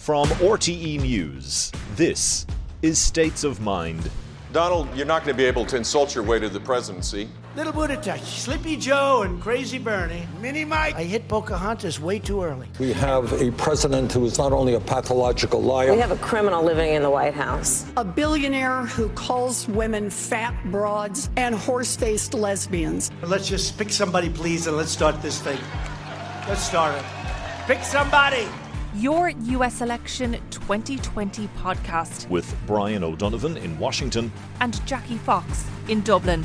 From RTE News, this is States of Mind. Donald, you're not going to be able to insult your way to the presidency. Little Buddha touch, Sleepy Joe and Crazy Bernie. Mini Mike. I hit Pocahontas way too early. We have a president who is not only a pathological liar. We have a criminal living in the White House. A billionaire who calls women fat broads and horse faced lesbians. Let's just pick somebody, please, and let's start this thing. Let's start it. Pick somebody. Your US Election 2020 podcast with Brian O'Donovan in Washington and Jackie Fox in Dublin.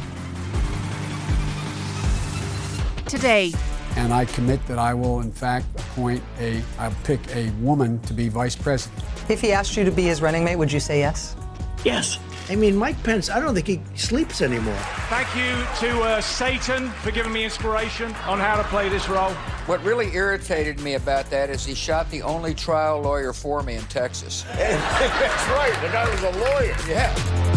Today, and I commit that I will, in fact, appoint a, I'll pick a woman to be vice president. If he asked you to be his running mate, would you say yes? Yes. I mean, Mike Pence, I don't think he sleeps anymore. Thank you to uh, Satan for giving me inspiration on how to play this role. What really irritated me about that is he shot the only trial lawyer for me in Texas. That's right, the guy was a lawyer. Yeah.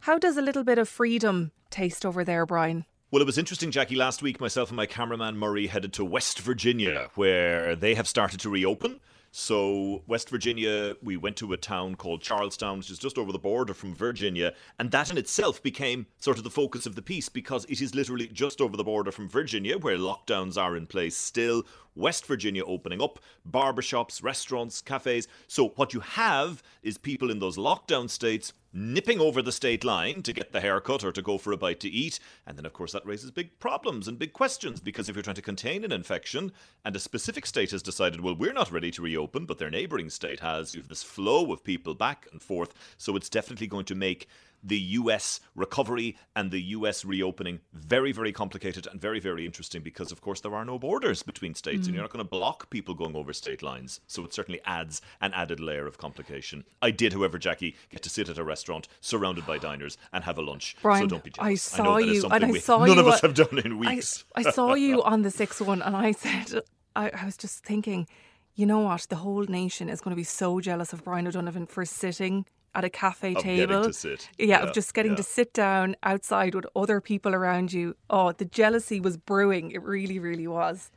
How does a little bit of freedom taste over there, Brian? Well, it was interesting, Jackie. Last week, myself and my cameraman Murray headed to West Virginia, where they have started to reopen. So, West Virginia, we went to a town called Charles Town, which is just over the border from Virginia, and that in itself became sort of the focus of the piece because it is literally just over the border from Virginia, where lockdowns are in place still. West Virginia opening up, barbershops, restaurants, cafes. So, what you have is people in those lockdown states nipping over the state line to get the haircut or to go for a bite to eat. And then, of course, that raises big problems and big questions because if you're trying to contain an infection and a specific state has decided, well, we're not ready to reopen, but their neighbouring state has, you have this flow of people back and forth. So it's definitely going to make the US recovery and the US reopening very, very complicated and very, very interesting because, of course, there are no borders between states mm. and you're not going to block people going over state lines. So it certainly adds an added layer of complication. I did, however, Jackie, get to sit at a restaurant surrounded by diners and have a lunch. Brian, so don't be jealous. I saw I you, and I saw none you. Of us have done in weeks. I, I saw you on the 6 1 and I said, I, I was just thinking, you know what? The whole nation is going to be so jealous of Brian O'Donovan for sitting at a cafe of table. Yeah, yeah, of just getting yeah. to sit down outside with other people around you. Oh, the jealousy was brewing. It really, really was.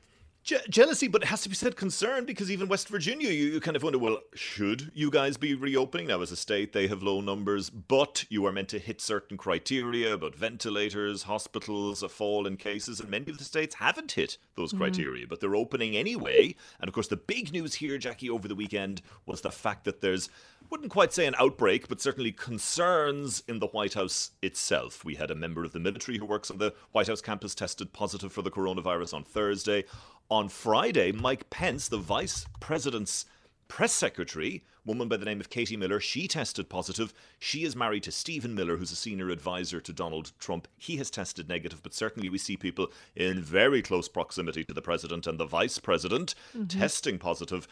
Je- jealousy, but it has to be said concern because even West Virginia, you, you kind of wonder, well, should you guys be reopening? Now, as a state, they have low numbers, but you are meant to hit certain criteria about ventilators, hospitals, a fall in cases, and many of the states haven't hit those criteria, mm. but they're opening anyway. And of course, the big news here, Jackie, over the weekend was the fact that there's wouldn't quite say an outbreak, but certainly concerns in the White House itself. We had a member of the military who works on the White House campus tested positive for the coronavirus on Thursday. On Friday, Mike Pence, the vice president's press secretary, woman by the name of Katie Miller, she tested positive. She is married to Stephen Miller, who's a senior advisor to Donald Trump. He has tested negative, but certainly we see people in very close proximity to the president and the vice president mm-hmm. testing positive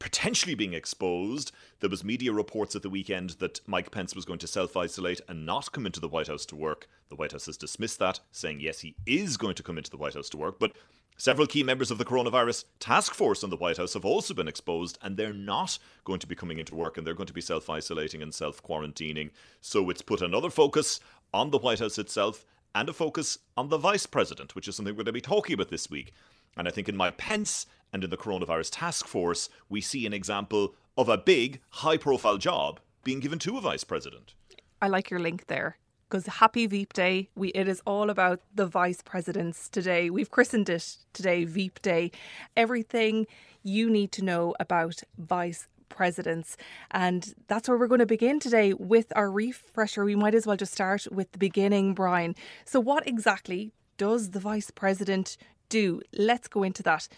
potentially being exposed. There was media reports at the weekend that Mike Pence was going to self-isolate and not come into the White House to work. The White House has dismissed that, saying yes, he is going to come into the White House to work, but Several key members of the coronavirus task force in the White House have also been exposed, and they're not going to be coming into work and they're going to be self isolating and self quarantining. So it's put another focus on the White House itself and a focus on the vice president, which is something we're going to be talking about this week. And I think in Mike Pence and in the coronavirus task force, we see an example of a big, high profile job being given to a vice president. I like your link there because happy Veep Day. We it is all about the vice presidents today. We've christened it today Veep Day. Everything you need to know about vice presidents. And that's where we're going to begin today with our refresher. We might as well just start with the beginning, Brian. So what exactly does the vice president do? Let's go into that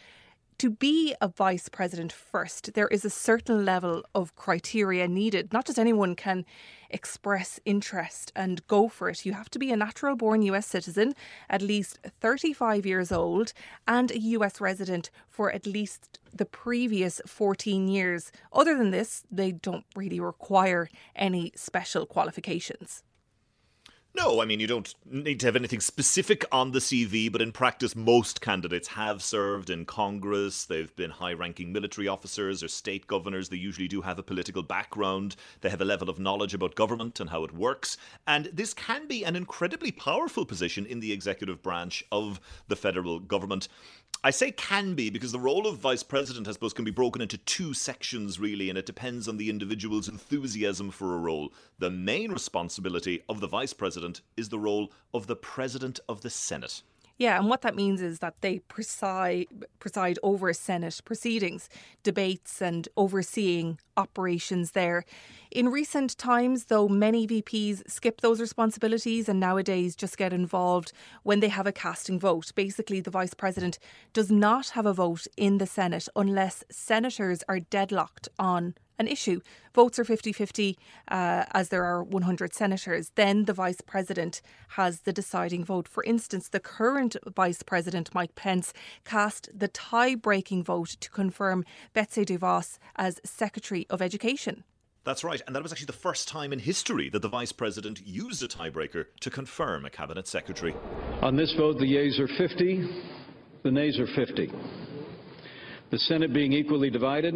to be a vice president first, there is a certain level of criteria needed. Not just anyone can express interest and go for it. You have to be a natural born US citizen, at least 35 years old, and a US resident for at least the previous 14 years. Other than this, they don't really require any special qualifications. No, I mean, you don't need to have anything specific on the CV, but in practice, most candidates have served in Congress. They've been high ranking military officers or state governors. They usually do have a political background. They have a level of knowledge about government and how it works. And this can be an incredibly powerful position in the executive branch of the federal government. I say can be because the role of vice president, I suppose, can be broken into two sections, really, and it depends on the individual's enthusiasm for a role. The main responsibility of the vice president is the role of the president of the Senate. Yeah, and what that means is that they preside preside over Senate proceedings, debates, and overseeing operations there. In recent times, though, many VPs skip those responsibilities and nowadays just get involved when they have a casting vote. Basically, the vice president does not have a vote in the Senate unless senators are deadlocked on an issue. Votes are 50 50 uh, as there are 100 senators. Then the vice president has the deciding vote. For instance, the current vice president, Mike Pence, cast the tie breaking vote to confirm Betsy DeVos as Secretary of Education. That's right, and that was actually the first time in history that the Vice President used a tiebreaker to confirm a Cabinet Secretary. On this vote, the yeas are 50, the nays are 50. The Senate being equally divided,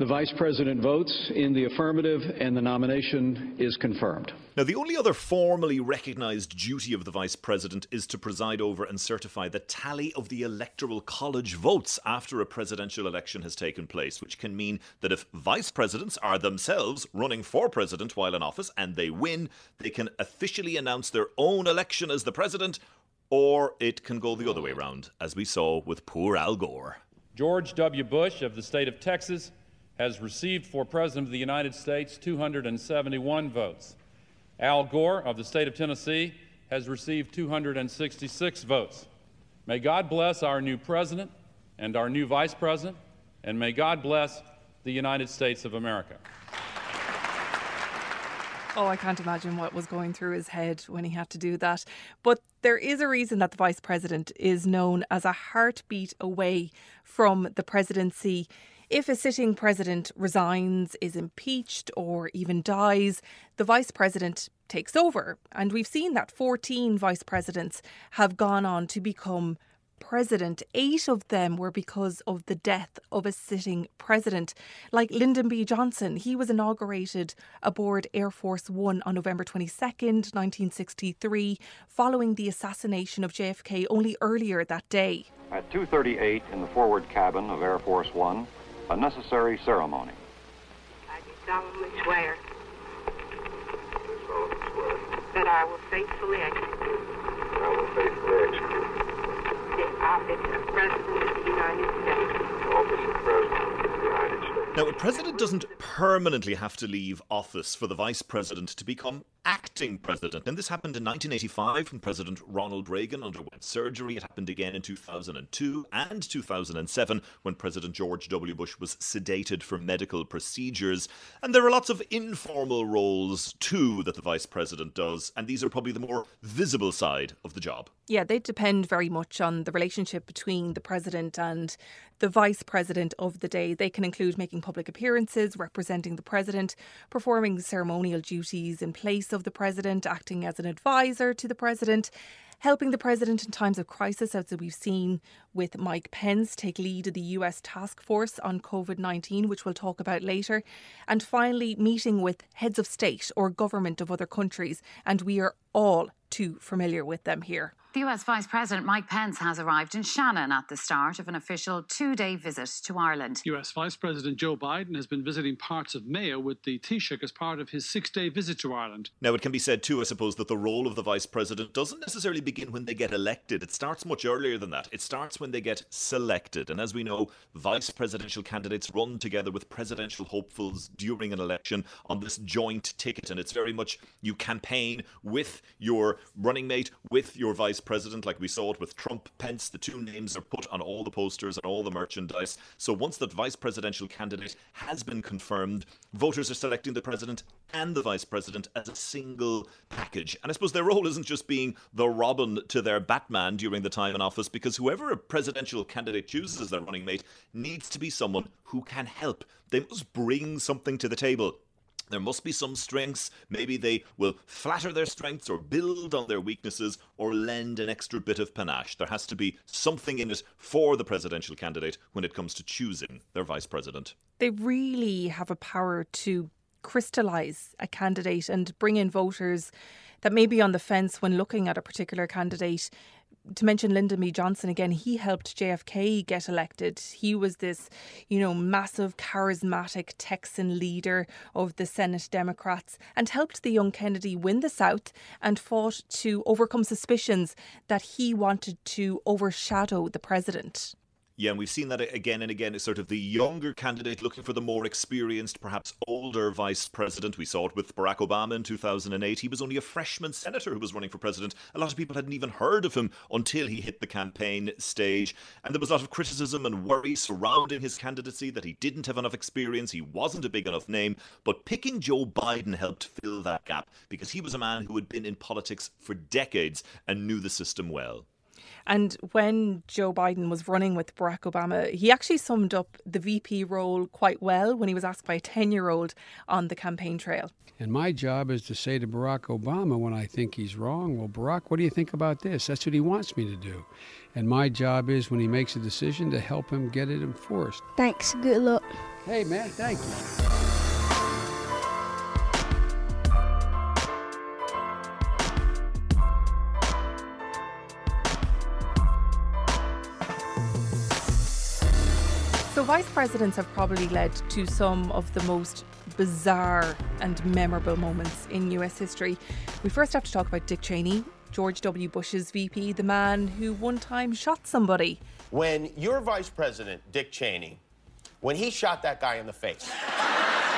the Vice President votes in the affirmative and the nomination is confirmed. Now, the only other formally recognised duty of the Vice President is to preside over and certify the tally of the Electoral College votes after a presidential election has taken place, which can mean that if Vice Presidents are themselves running for President while in office and they win, they can officially announce their own election as the President, or it can go the other way round, as we saw with poor Al Gore. George W. Bush of the state of Texas has received for President of the United States 271 votes. Al Gore of the state of Tennessee has received 266 votes. May God bless our new President and our new Vice President, and may God bless the United States of America. Oh, I can't imagine what was going through his head when he had to do that. But there is a reason that the vice president is known as a heartbeat away from the presidency. If a sitting president resigns, is impeached, or even dies, the vice president takes over. And we've seen that 14 vice presidents have gone on to become president. Eight of them were because of the death of a sitting president, like Lyndon B. Johnson. He was inaugurated aboard Air Force One on November 22nd, 1963, following the assassination of JFK only earlier that day. At 2:38 in the forward cabin of Air Force One, a necessary ceremony. I do solemnly swear that I will faithfully execute I will faithfully execute the office of President of the United States. the office of President of the United States. Now, a president doesn't permanently have to leave office for the vice president to become acting president. And this happened in 1985 when President Ronald Reagan underwent surgery. It happened again in 2002 and 2007 when President George W. Bush was sedated for medical procedures. And there are lots of informal roles too that the vice president does. And these are probably the more visible side of the job. Yeah, they depend very much on the relationship between the president and the vice president of the day. They can include making public appearances, representing the president, performing ceremonial duties in place of the president, acting as an advisor to the president. Helping the president in times of crisis, as we've seen with Mike Pence take lead of the US task force on COVID 19, which we'll talk about later. And finally, meeting with heads of state or government of other countries. And we are all too familiar with them here. The US Vice President Mike Pence has arrived in Shannon at the start of an official two day visit to Ireland. US Vice President Joe Biden has been visiting parts of Mayo with the Taoiseach as part of his six day visit to Ireland. Now, it can be said too, I suppose, that the role of the vice president doesn't necessarily begin when they get elected. It starts much earlier than that. It starts when they get selected. And as we know, vice presidential candidates run together with presidential hopefuls during an election on this joint ticket. And it's very much you campaign with your running mate, with your vice president, like we saw it with Trump, Pence. The two names are put on all the posters and all the merchandise. So once that vice presidential candidate has been confirmed, voters are selecting the president and the vice president as a single package. And I suppose their role isn't just being the Robin to their Batman during the time in office, because whoever a presidential candidate chooses as their running mate needs to be someone who can help. They must bring something to the table. There must be some strengths. Maybe they will flatter their strengths or build on their weaknesses or lend an extra bit of panache. There has to be something in it for the presidential candidate when it comes to choosing their vice president. They really have a power to crystallise a candidate and bring in voters that may be on the fence when looking at a particular candidate to mention Lyndon B. Johnson again, he helped JFK get elected. He was this, you know, massive, charismatic Texan leader of the Senate Democrats and helped the young Kennedy win the South and fought to overcome suspicions that he wanted to overshadow the president. Yeah, and we've seen that again and again. It's sort of the younger candidate looking for the more experienced, perhaps older vice president. We saw it with Barack Obama in 2008. He was only a freshman senator who was running for president. A lot of people hadn't even heard of him until he hit the campaign stage. And there was a lot of criticism and worry surrounding his candidacy that he didn't have enough experience, he wasn't a big enough name. But picking Joe Biden helped fill that gap because he was a man who had been in politics for decades and knew the system well. And when Joe Biden was running with Barack Obama, he actually summed up the VP role quite well when he was asked by a 10 year old on the campaign trail. And my job is to say to Barack Obama when I think he's wrong, well, Barack, what do you think about this? That's what he wants me to do. And my job is when he makes a decision to help him get it enforced. Thanks. Good luck. Hey, man, thank you. Vice presidents have probably led to some of the most bizarre and memorable moments in US history. We first have to talk about Dick Cheney, George W. Bush's VP, the man who one time shot somebody. When your vice president, Dick Cheney, when he shot that guy in the face,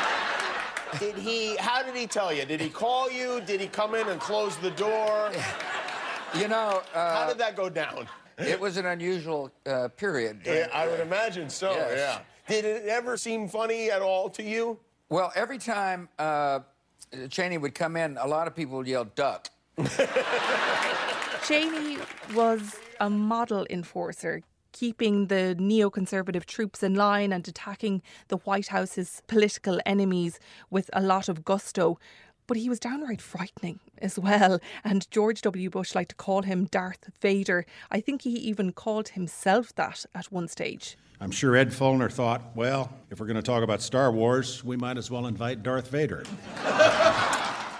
did he, how did he tell you? Did he call you? Did he come in and close the door? You know, uh, how did that go down? It was an unusual uh, period. Yeah, I would imagine so, Yes. yeah. Did it ever seem funny at all to you? Well, every time uh, Cheney would come in, a lot of people would yell, duck. Cheney was a model enforcer, keeping the neoconservative troops in line and attacking the White House's political enemies with a lot of gusto. But he was downright frightening as well. And George W. Bush liked to call him Darth Vader. I think he even called himself that at one stage. I'm sure Ed Feulner thought, well, if we're going to talk about Star Wars, we might as well invite Darth Vader.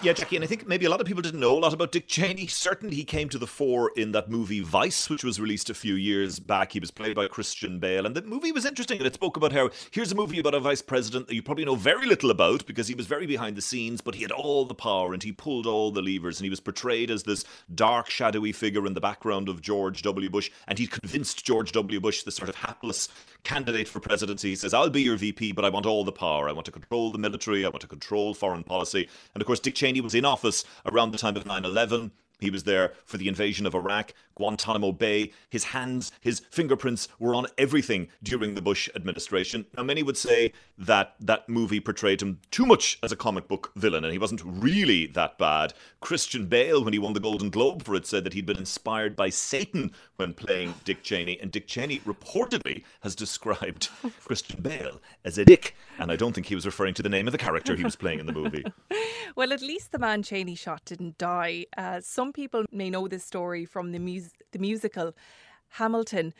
Yeah, Jackie, and I think maybe a lot of people didn't know a lot about Dick Cheney. Certainly, he came to the fore in that movie Vice, which was released a few years back. He was played by Christian Bale, and the movie was interesting. And it spoke about how here's a movie about a vice president that you probably know very little about because he was very behind the scenes, but he had all the power and he pulled all the levers, and he was portrayed as this dark, shadowy figure in the background of George W. Bush, and he convinced George W. Bush, the sort of hapless candidate for presidency, he says, "I'll be your VP, but I want all the power. I want to control the military. I want to control foreign policy." And of course, Dick Cheney was in office around the time of 9 11. He was there for the invasion of Iraq, Guantanamo Bay. His hands, his fingerprints were on everything during the Bush administration. Now, many would say that that movie portrayed him too much as a comic book villain, and he wasn't really that bad. Christian Bale, when he won the Golden Globe for it, said that he'd been inspired by Satan when playing Dick Cheney, and Dick Cheney reportedly has described Christian Bale as a dick, and I don't think he was referring to the name of the character he was playing in the movie. Well, at least the man Cheney shot didn't die. Uh, some people may know this story from the, the musical Hamilton.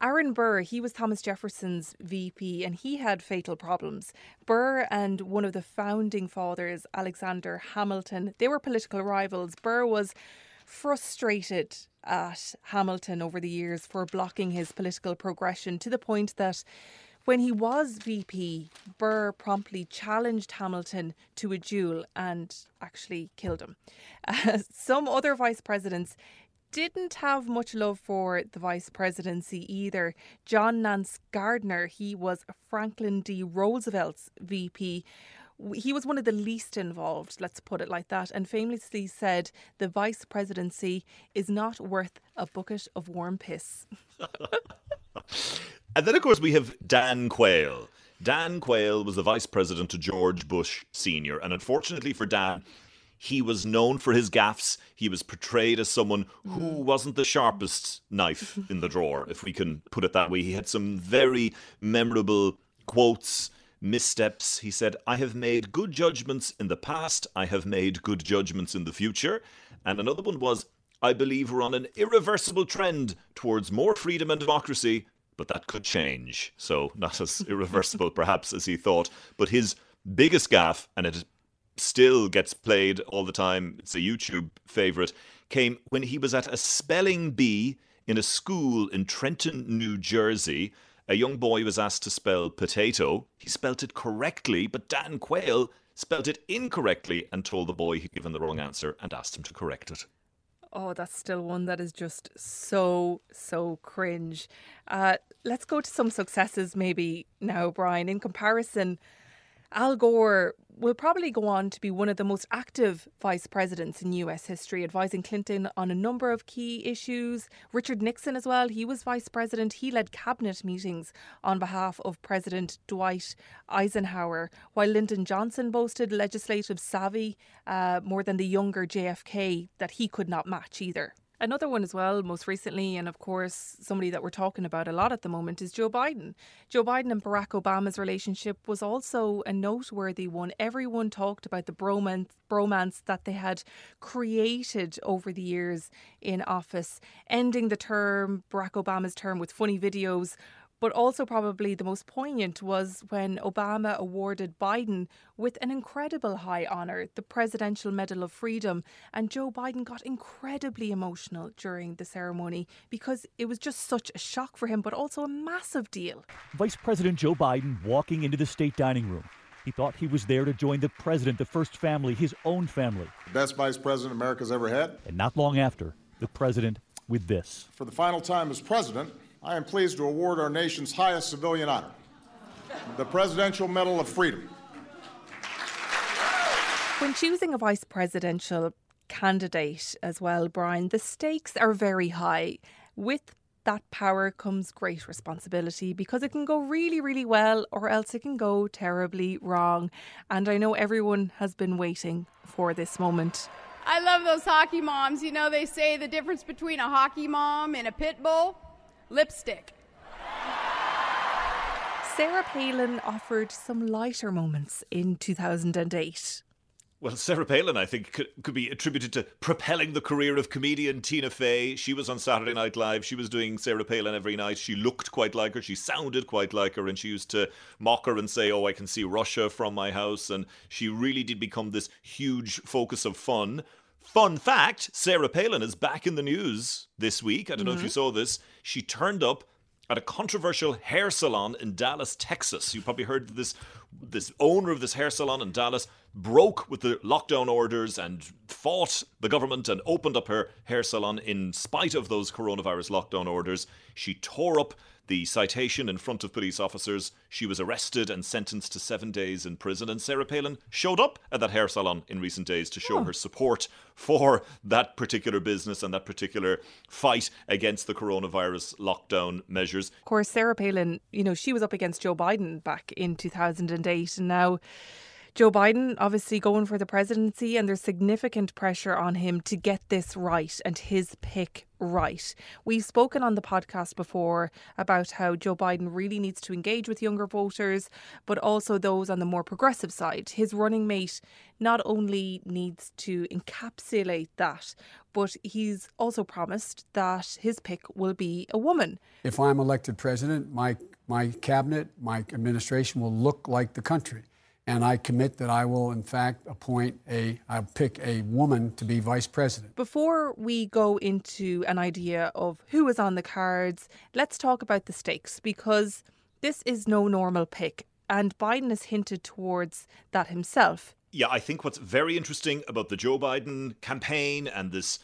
Aaron Burr, he was Thomas Jefferson's VP and he had fatal problems. Burr and one of the founding fathers, Alexander Hamilton, they were political rivals. Burr was frustrated at Hamilton over the years for blocking his political progression to the point that when he was VP, Burr promptly challenged Hamilton to a duel and actually killed him. Uh, some other vice presidents didn't have much love for the vice presidency either. John Nance Garner, he was Franklin D. Roosevelt's VP. He was one of the least involved, let's put it like that, and famously said the vice presidency is not worth a bucket of warm piss. And then, of course, we have Dan Quayle. Dan Quayle was the vice president to George Bush Sr. And unfortunately for Dan, he was known for his gaffes. He was portrayed as someone who mm. wasn't the sharpest knife in the drawer, if we can put it that way. He had some very memorable quotes, missteps. He said, I have made good judgments in the past, I have made good judgments in the future. And another one was, I believe we're on an irreversible trend towards more freedom and democracy, but that could change. So, not as irreversible perhaps as he thought. But his biggest gaffe, and it still gets played all the time, it's a YouTube favourite, came when he was at a spelling bee in a school in Trenton, New Jersey. A young boy was asked to spell potato. He spelt it correctly, but Dan Quayle spelt it incorrectly and told the boy he'd given the wrong answer and asked him to correct it. Oh, that's still one that is just so, so cringe. Uh, let's go to some successes maybe now, Brian. In comparison, Al Gore will probably go on to be one of the most active vice presidents in US history, advising Clinton on a number of key issues. Richard Nixon, as well, he was vice president. He led cabinet meetings on behalf of President Dwight Eisenhower, while Lyndon Johnson boasted legislative savvy uh, more than the younger JFK that he could not match either. Another one as well, most recently, and of course, somebody that we're talking about a lot at the moment is Joe Biden. Joe Biden and Barack Obama's relationship was also a noteworthy one. Everyone talked about the bromance, bromance that they had created over the years in office, ending the term, Barack Obama's term, with funny videos but also, probably the most poignant was when Obama awarded Biden with an incredible high honour, the Presidential Medal of Freedom. And Joe Biden got incredibly emotional during the ceremony because it was just such a shock for him, but also a massive deal. Vice President Joe Biden walking into the state dining room. He thought he was there to join the president, the first family, his own family. The best vice president America's ever had. And not long after, the president with this. For the final time as president, I am pleased to award our nation's highest civilian honor, the Presidential Medal of Freedom. When choosing a vice presidential candidate as well, Brian, the stakes are very high. With that power comes great responsibility because it can go really, really well or else it can go terribly wrong. And I know everyone has been waiting for this moment. I love those hockey moms. You know, they say the difference between a hockey mom and a pit bull lipstick. Sarah Palin offered some lighter moments in 2008. Well, Sarah Palin, I think, could, could be attributed to propelling the career of comedian Tina Fey. She was on Saturday Night Live. She was doing Sarah Palin every night. She looked quite like her. She sounded quite like her. And she used to mock her and say, Oh, I can see Russia from my house. And she really did become this huge focus of fun. Fun fact Sarah Palin is back in the news this week. I don't mm-hmm. know if you saw this. She turned up at a controversial hair salon in Dallas, Texas. You probably heard this this owner of this hair salon in Dallas broke with the lockdown orders and fought the government and opened up her hair salon in spite of those coronavirus lockdown orders. She tore up the citation in front of police officers. She was arrested and sentenced to seven days in prison. And Sarah Palin showed up at that hair salon in recent days to show oh. her support for that particular business and that particular fight against the coronavirus lockdown measures. Of course, Sarah Palin, you know, she was up against Joe Biden back in 2008. And now Joe Biden obviously going for the presidency, and there's significant pressure on him to get this right and his pick right. We've spoken on the podcast before about how Joe Biden really needs to engage with younger voters, but also those on the more progressive side. His running mate not only needs to encapsulate that, but he's also promised that his pick will be a woman. If I'm elected president, my my cabinet, my administration will look like the country and I commit that I will, in fact, appoint a, I'll pick a woman to be vice president. Before we go into an idea of who is on the cards, let's talk about the stakes because this is no normal pick, and Biden has hinted towards that himself. Yeah, I think what's very interesting about the Joe Biden campaign and this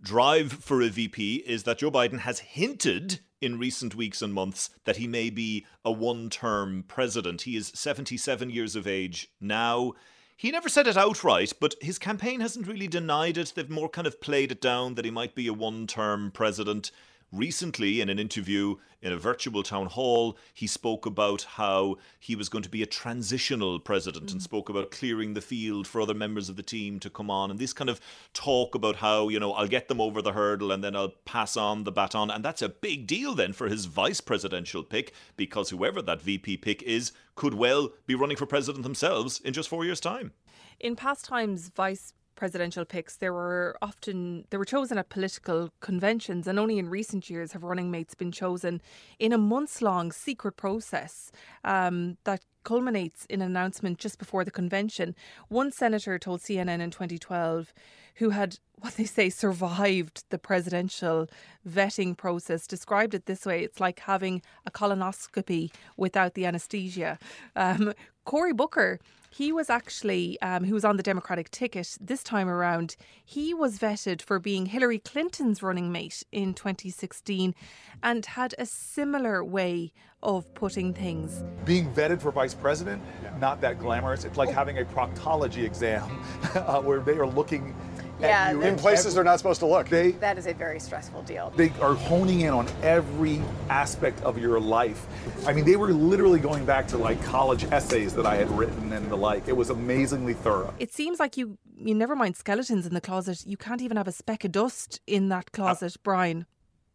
drive for a VP is that Joe Biden has hinted in recent weeks and months that he may be a one term president. He is 77 years of age now. He never said it outright, but his campaign hasn't really denied it. They've more kind of played it down that he might be a one term president. Recently, in an interview in a virtual town hall, he spoke about how he was going to be a transitional president mm. and spoke about clearing the field for other members of the team to come on. And this kind of talk about how, you know, I'll get them over the hurdle and then I'll pass on the baton. And that's a big deal then for his vice presidential pick, because whoever that VP pick is could well be running for president themselves in just four years' time. In past times, vice presidential picks, they were often they were chosen at political conventions, and only in recent years have running mates been chosen in a months long secret process um, that culminates in an announcement just before the convention. One senator told CNN in 2012 who had what they say survived the presidential vetting process described it this way it's like having a colonoscopy without the anesthesia um, cory booker he was actually um, who was on the democratic ticket this time around. He was vetted for being hillary clinton's running mate in 2016 and had a similar way of putting things. Being vetted for vice president not that glamorous. It's like having a proctology exam uh, where they are looking yeah, you in places every- they're not supposed to look. They That is a very stressful deal. they are honing in on every aspect of your life. I mean, they were literally going back to like college essays that I had written and the like. It was amazingly thorough. It seems like you you never mind skeletons in the closet. You can't even have a speck of dust in that closet, Brian.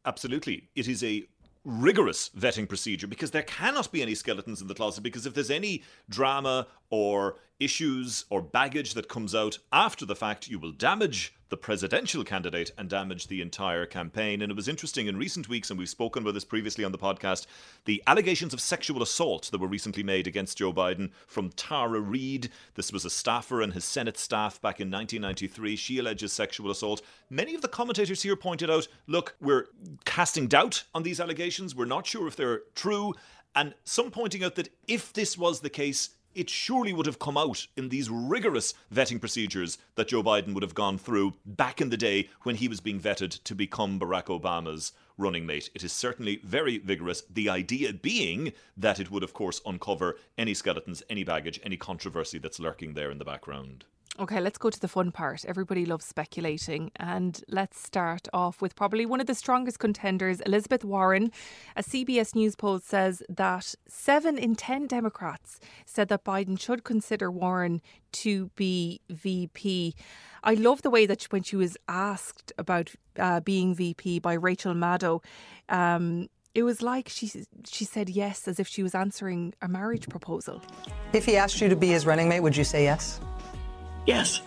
Absolutely. It is a rigorous vetting procedure because there cannot be any skeletons in the closet because if there's any drama or issues or baggage that comes out after the fact, you will damage the presidential candidate and damage the entire campaign. And it was interesting in recent weeks, and we've spoken about this previously on the podcast, the allegations of sexual assault that were recently made against Joe Biden from Tara Reade. This was a staffer and his Senate staff back in 1993. She alleges sexual assault. Many of the commentators here pointed out look, we're casting doubt on these allegations. We're not sure if they're true. And some pointing out that if this was the case, it surely would have come out in these rigorous vetting procedures that Joe Biden would have gone through back in the day when he was being vetted to become Barack Obama's running mate. It is certainly very vigorous. The idea being that it would, of course, uncover any skeletons, any baggage, any controversy that's lurking there in the background. Okay, let's go to the fun part. Everybody loves speculating. And let's start off with probably one of the strongest contenders, Elizabeth Warren. A CBS News poll says that seven in 10 Democrats said that Biden should consider Warren to be VP. I love the way that when she was asked about uh, being VP by Rachel Maddow, um, it was like she she said yes as if she was answering a marriage proposal. If he asked you to be his running mate, would you say yes? Yes.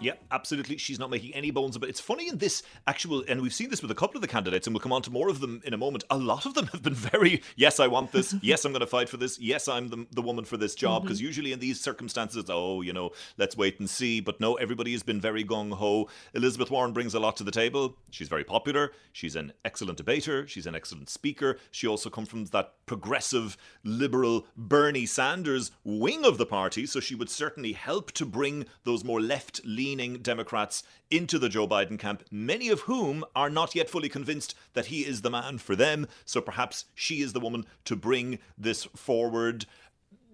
Yeah, absolutely. She's not making any bones about it. It's funny in this actual, and we've seen this with a couple of the candidates, and we'll come on to more of them in a moment. A lot of them have been very, yes, I want this. yes, I'm going to fight for this. Yes, I'm the, the woman for this job. Mm-hmm. Because usually in these circumstances, oh, you know, let's wait and see. But no, everybody has been very gung ho. Elizabeth Warren brings a lot to the table. She's very popular. She's an excellent debater. She's an excellent speaker. She also comes from that progressive, liberal Bernie Sanders wing of the party. So she would certainly help to bring those more left leaning Democrats into the Joe Biden camp, many of whom are not yet fully convinced that he is the man for them. So perhaps she is the woman to bring this forward.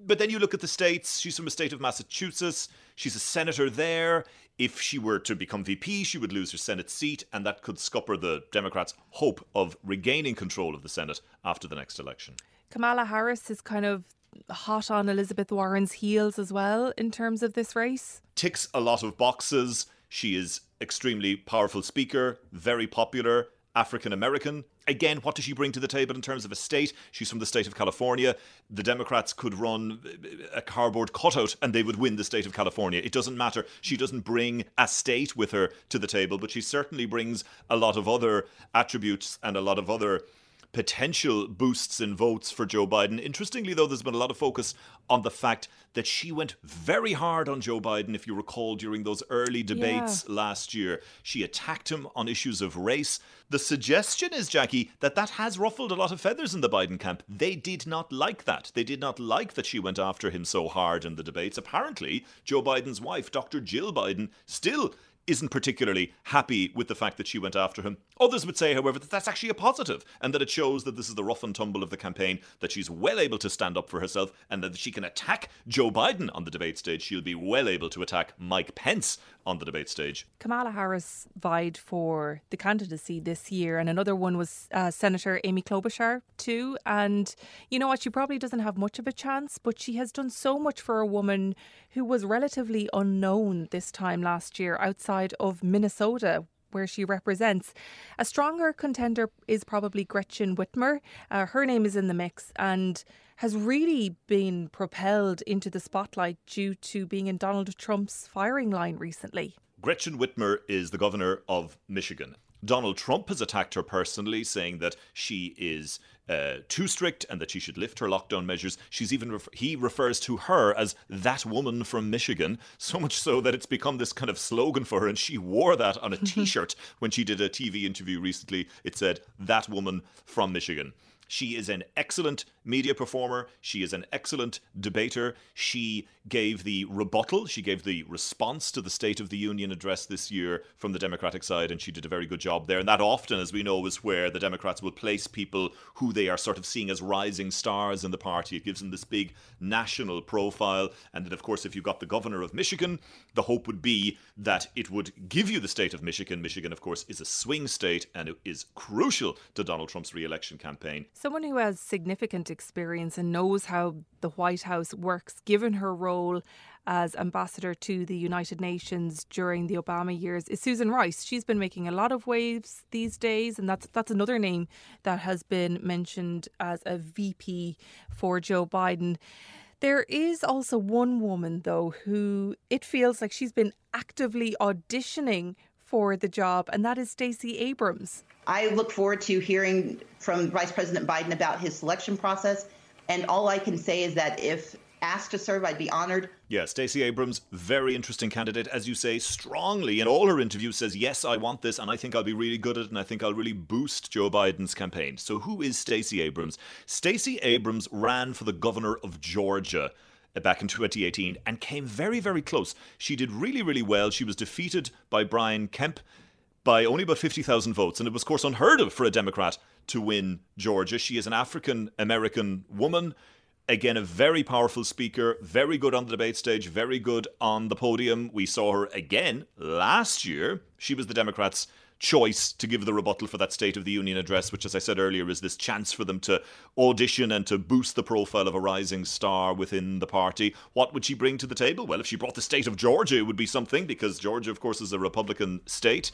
But then you look at the states. She's from the state of Massachusetts. She's a senator there. If she were to become VP, she would lose her Senate seat, and that could scupper the Democrats' hope of regaining control of the Senate after the next election. Kamala Harris is kind of hot on Elizabeth Warren's heels as well in terms of this race. Ticks a lot of boxes. She is extremely powerful speaker, very popular, African American. Again, what does she bring to the table in terms of a state? She's from the state of California. The Democrats could run a cardboard cutout and they would win the state of California. It doesn't matter. She doesn't bring a state with her to the table, but she certainly brings a lot of other attributes and a lot of other potential boosts in votes for Joe Biden. Interestingly, though, there's been a lot of focus on the fact that she went very hard on Joe Biden, if you recall, during those early debates Yeah. last year. She attacked him on issues of race. The suggestion is, Jackie, that that has ruffled a lot of feathers in the Biden camp. They did not like that. They did not like that she went after him so hard in the debates. Apparently, Joe Biden's wife, Dr. Jill Biden, still isn't particularly happy with the fact that she went after him. Others would say, however, that that's actually a positive and that it shows that this is the rough and tumble of the campaign, that she's well able to stand up for herself and that she can attack Joe Biden on the debate stage. She'll be well able to attack Mike Pence on the debate stage. Kamala Harris vied for the candidacy this year, and another one was uh, Senator Amy Klobuchar too. And you know what? She probably doesn't have much of a chance, but she has done so much for a woman who was relatively unknown this time last year outside of Minnesota. Where she represents. A stronger contender is probably Gretchen Whitmer. Uh, her name is in the mix and has really been propelled into the spotlight due to being in Donald Trump's firing line recently. Gretchen Whitmer is the governor of Michigan. Donald Trump has attacked her personally, saying that she is uh, too strict and that she should lift her lockdown measures. She's even ref- he refers to her as that woman from Michigan, so much so that it's become this kind of slogan for her. And she wore that on a T-shirt when she did a TV interview recently. It said "That woman from Michigan." She is an excellent media performer. She is an excellent debater. She gave the rebuttal, she gave the response to the State of the Union address this year from the Democratic side, and she did a very good job there. And that often, as we know, is where the Democrats will place people who they are sort of seeing as rising stars in the party. It gives them this big national profile. And then, of course, if you got the governor of Michigan, the hope would be that it would give you the state of Michigan. Michigan, of course, is a swing state and it is crucial to Donald Trump's re election campaign. Someone who has significant experience and knows how the White House works, given her role as ambassador to the United Nations during the Obama years, is Susan Rice. She's been making a lot of waves these days, and that's that's another name that has been mentioned as a VP for Joe Biden. There is also one woman, though, who it feels like she's been actively auditioning for the job, and that is Stacey Abrams. I look forward to hearing from Vice President Biden about his selection process. And all I can say is that if asked to serve, I'd be honored. Yeah, Stacey Abrams, very interesting candidate, as you say, strongly in all her interviews says, yes, I want this, and I think I'll be really good at it, and I think I'll really boost Joe Biden's campaign. So who is Stacey Abrams? Stacey Abrams ran for the governor of Georgia back in 2018 and came very, very close. She did really, really well. She was defeated by Brian Kemp by only about 50,000 votes, and it was, of course, unheard of for a Democrat to win Georgia. She is an African American woman. Again, a very powerful speaker, very good on the debate stage, very good on the podium. We saw her again last year. She was the Democrats' choice to give the rebuttal for that State of the Union address, which, as I said earlier, is this chance for them to audition and to boost the profile of a rising star within the party. What would she bring to the table? Well, if she brought the state of Georgia, it would be something, because Georgia, of course, is a Republican state.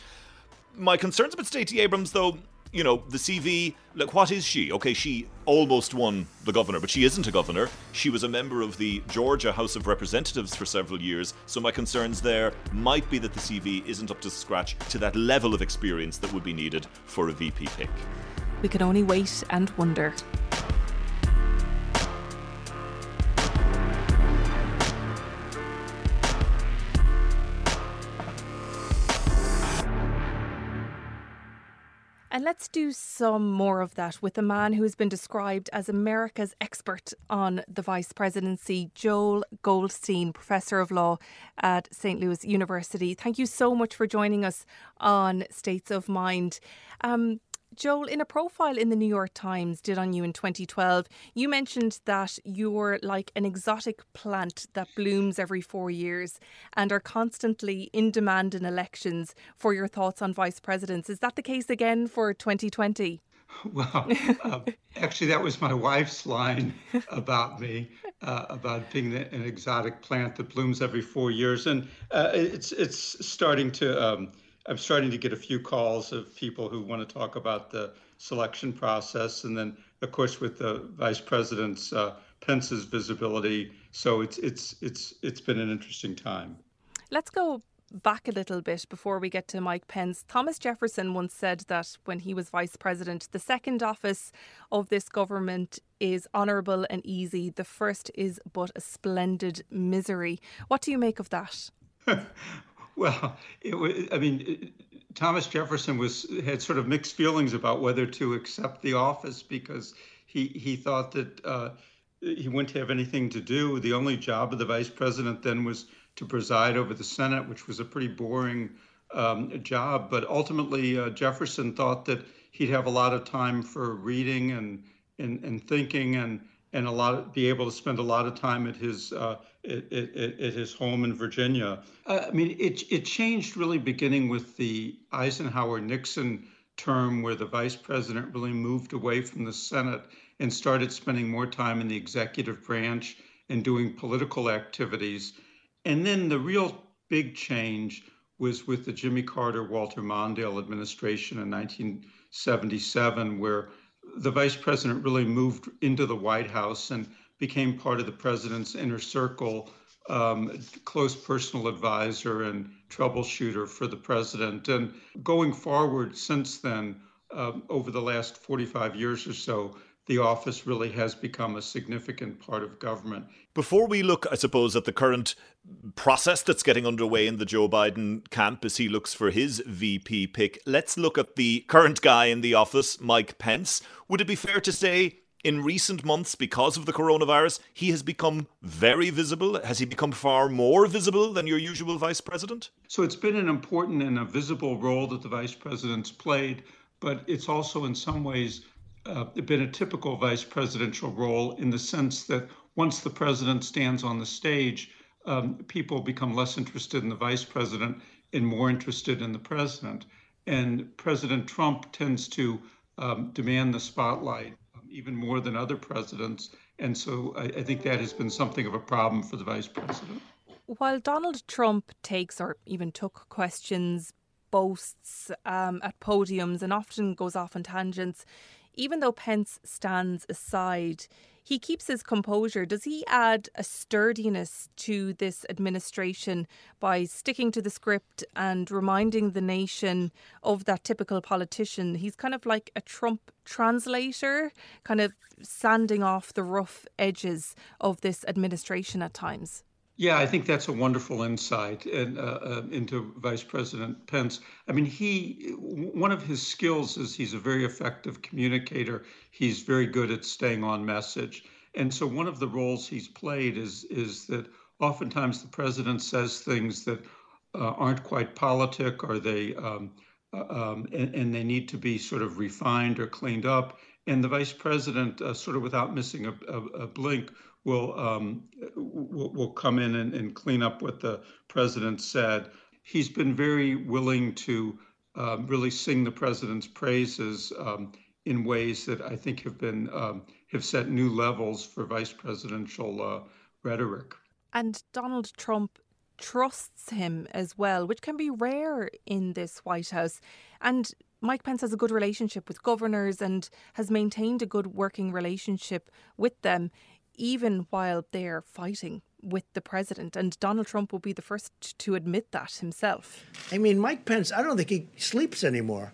My concerns about Stacey Abrams, though, you know, the CV, look, what is she? Okay, she almost won the governor, but she isn't a governor. She was a member of the Georgia House of Representatives for several years, so my concerns there might be that the CV isn't up to scratch to that level of experience that would be needed for a VP pick. We can only wait and wonder. And let's do some more of that with a man who has been described as America's expert on the vice presidency, Joel Goldstein, professor of law at St. Louis University. Thank you so much for joining us on States of Mind. Um, Joel, in a profile in the New York Times did on you in 2012, you mentioned that you're like an exotic plant that blooms every four years and are constantly in demand in elections for your thoughts on vice presidents. Is that the case again for 2020? Well, uh, actually, that was my wife's line about me, uh, about being an exotic plant that blooms every four years, and uh, it's it's starting to. Um, I'm starting to get a few calls of people who want to talk about the selection process, and then of course with the vice president's uh, Pence's visibility. So it's it's it's it's been an interesting time. Let's go back a little bit before we get to Mike Pence. Thomas Jefferson once said that when he was vice president, the second office of this government is honourable and easy. The first is but a splendid misery. What do you make of that? Well, it was, I mean, Thomas Jefferson was had sort of mixed feelings about whether to accept the office because he he thought that uh, he wouldn't have anything to do. The only job of the vice president then was to preside over the Senate, which was a pretty boring um, job. But ultimately, uh, Jefferson thought that he'd have a lot of time for reading and and, and thinking and and a lot of, be able to spend a lot of time at his uh, at, at, at, his home in Virginia. Uh, I mean, it it changed really beginning with the Eisenhower Nixon term, where the vice president really moved away from the Senate and started spending more time in the executive branch and doing political activities. And then the real big change was with the Jimmy Carter Walter Mondale administration in 1977, where the vice president really moved into the White House and became part of the president's inner circle um, close personal advisor and troubleshooter for the president. And going forward since then, um, over the last 45 years or so, the office really has become a significant part of government. Before we look, I suppose, at the current process that's getting underway in the Joe Biden camp as he looks for his VP pick, let's look at the current guy in the office, Mike Pence. Would it be fair to say in recent months, because of the coronavirus, he has become very visible. Has he become far more visible than your usual vice president? So it's been an important and a visible role that the vice president's played, but it's also in some ways uh, been a typical vice presidential role in the sense that once the president stands on the stage, um, people become less interested in the vice president and more interested in the president. And President Trump tends to um, demand the spotlight even more than other presidents. And so I, I think that has been something of a problem for the vice president. While Donald Trump takes or even took questions, boasts um, at podiums, and often goes off on tangents, even though Pence stands aside, he keeps his composure. Does he add a sturdiness to this administration by sticking to the script and reminding the nation of that typical politician? He's kind of like a Trump translator, kind of sanding off the rough edges of this administration at times. Yeah, I think that's a wonderful insight in, uh, uh, into Vice President Pence. I mean, he one of his skills is he's a very effective communicator. He's very good at staying on message, and so one of the roles he's played is is that oftentimes the president says things that uh, aren't quite politic, or they um, uh, um, and, and, they need to be sort of refined or cleaned up. And the vice president, uh, sort of without missing a, a, a blink, will, um, will, come in and, and, clean up what the president said. He's been very willing to um, really sing the president's praises um, in ways that I think have been um, have set new levels for vice presidential uh, rhetoric. And Donald Trump trusts him as well, which can be rare in this White House. And Mike Pence has a good relationship with governors and has maintained a good working relationship with them even while they're fighting with the president. And Donald Trump will be the first to admit that himself. I mean, Mike Pence, I don't think he sleeps anymore.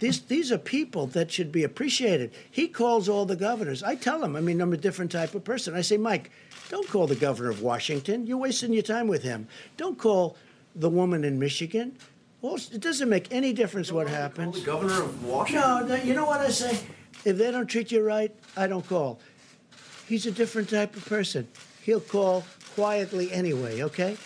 These, these are people that should be appreciated. He calls all the governors. I tell him, I mean, I'm a different type of person. I say, Mike, don't call the governor of Washington. You're wasting your time with him. Don't call the woman in Michigan. Well, it doesn't make any difference what happens. The governor of Washington? No, you know what I say? If they don't treat you right, I don't call. He's a different type of person. He'll call quietly anyway, okay?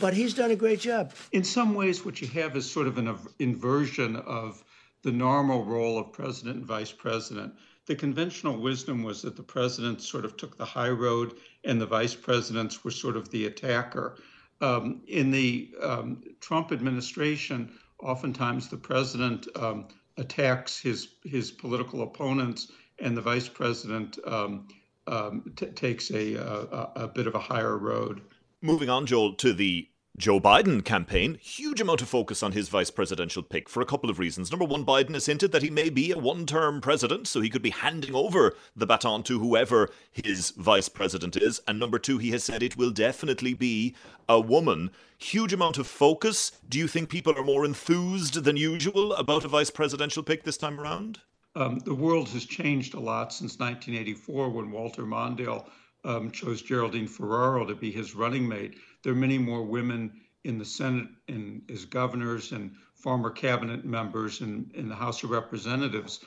But he's done a great job. In some ways, what you have is sort of an inversion of the normal role of president and vice president. The conventional wisdom was that the president sort of took the high road and the vice presidents were sort of the attacker. Um, in the um, Trump administration, oftentimes the president um, attacks his his political opponents, and the vice president um, um, t- takes a, a, a bit of a higher road. Moving on, Joel, to the Joe Biden campaign, huge amount of focus on his vice presidential pick for a couple of reasons. Number one, Biden has hinted that he may be a one term president, so he could be handing over the baton to whoever his vice president is. And number two, he has said it will definitely be a woman. Huge amount of focus. Do you think people are more enthused than usual about a vice presidential pick this time around? Um, the world has changed a lot since 1984 when Walter Mondale um, chose Geraldine Ferraro to be his running mate. There are many more women in the Senate and as governors and former cabinet members and in the House of Representatives.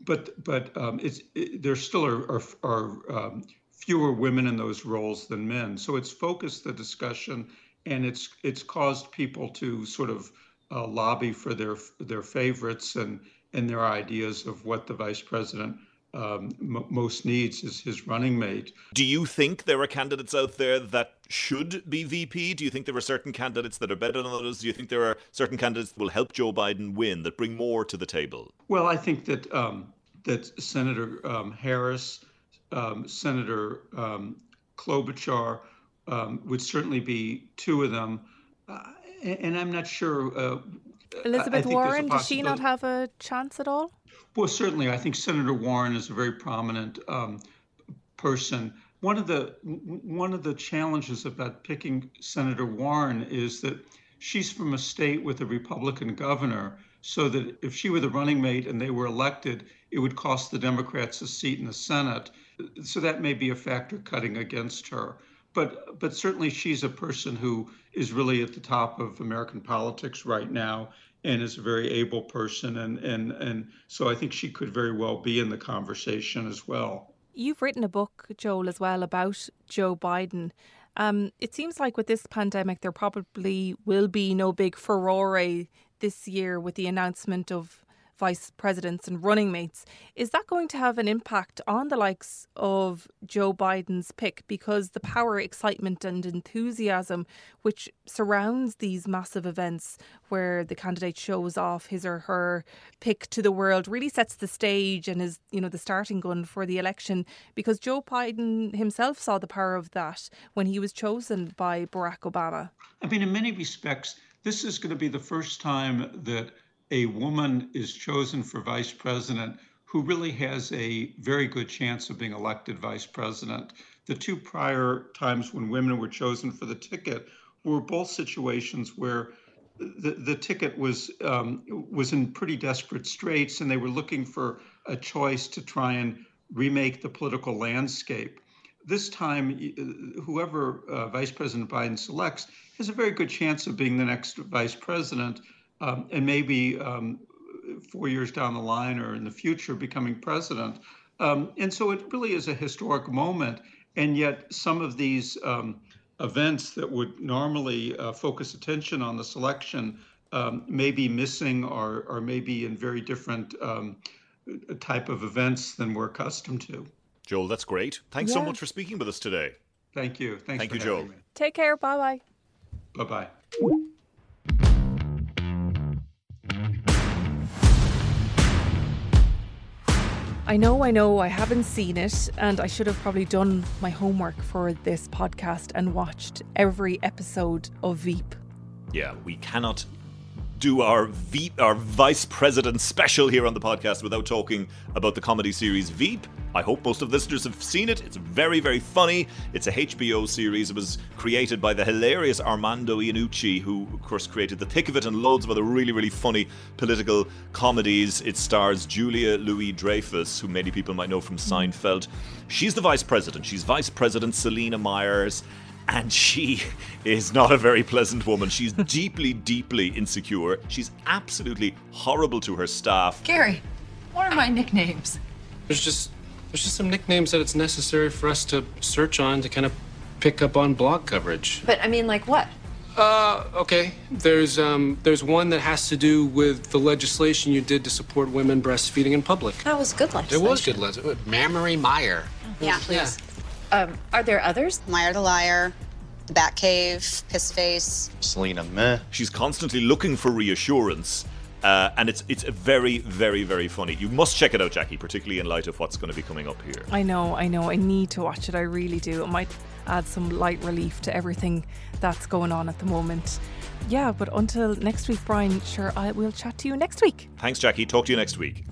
But but um, it's it, there still are, are, are um, fewer women in those roles than men. So it's focused the discussion and it's it's caused people to sort of uh, lobby for their their favorites and and their ideas of what the vice president um, m- most needs is his running mate. Do you think there are candidates out there that should be VP? Do you think there are certain candidates that are better than others? Do you think there are certain candidates that will help Joe Biden win, that bring more to the table? Well, I think that um, that Senator um, Harris, um, Senator um, Klobuchar um, would certainly be two of them. Uh, and I'm not sure uh, Elizabeth Warren, does she not have a chance at all? Well, certainly. I think Senator Warren is a very prominent um, person. one of the one of the challenges about picking Senator Warren is that she's from a state with a Republican governor, so that if she were the running mate and they were elected, it would cost the Democrats a seat in the Senate. So that may be a factor cutting against her. But but certainly she's a person who is really at the top of American politics right now and is a very able person and and and so I think she could very well be in the conversation as well. You've written a book, Joel, as well about Joe Biden. Um, it seems like with this pandemic, there probably will be no big furore this year with the announcement of vice presidents and running mates. Is that going to have an impact on the likes of Joe Biden's pick? Because the power, excitement, and enthusiasm which surrounds these massive events where the candidate shows off his or her pick to the world really sets the stage and is, you know, the starting gun for the election. Because Joe Biden himself saw the power of that when he was chosen by Barack Obama. I mean, in many respects, this is going to be the first time that a woman is chosen for vice president who really has a very good chance of being elected vice president. The two prior times when women were chosen for the ticket were both situations where the, the ticket was um, was in pretty desperate straits, and they were looking for a choice to try and remake the political landscape. This time, whoever uh, Vice President Biden selects has a very good chance of being the next vice president um, and maybe um, four years down the line or in the future becoming president. Um, and so it really is a historic moment. And yet, some of these um, events that would normally uh, focus attention on the selection um, may be missing or, or maybe in very different um, type of events than we're accustomed to. Joel, that's great. Thanks so much for speaking with us today. Thank you. Thanks Thank for you, Joel. me. Take care. Bye bye. Bye bye. I know, I know, I haven't seen it, and I should have probably done my homework for this podcast and watched every episode of Veep. Yeah, we cannot do our Veep, our vice president special here on the podcast without talking about the comedy series Veep. I hope most of the listeners have seen it. It's very, very funny. It's a HBO series. It was created by the hilarious Armando Iannucci, who, of course, created The Thick of It and loads of other really, really funny political comedies. It stars Julia Louis Dreyfus, who many people might know from Seinfeld. She's the vice president. She's Vice President Selina Meyers. And she is not a very pleasant woman. She's deeply, deeply insecure. She's absolutely horrible to her staff. Gary, what are my nicknames? There's just there's just some nicknames that it's necessary for us to search on to kind of pick up on blog coverage. But I mean, like what? Uh, okay. There's um there's one that has to do with the legislation you did to support women breastfeeding in public. That was good It was good legislation. Mammary Meyer. Yeah, please. Um, are there others? Meyer the Liar, The Batcave, Piss Face. Selina meh. She's constantly looking for reassurance. Uh, and it's it's very, very, very funny. You must check it out, Jackie, particularly in light of what's going to be coming up here. I know, I know, I need to watch it. I really do. It might add some light relief to everything that's going on at the moment. Yeah, but until next week, Brian, sure, I will chat to you next week. Thanks, Jackie. Talk to you next week.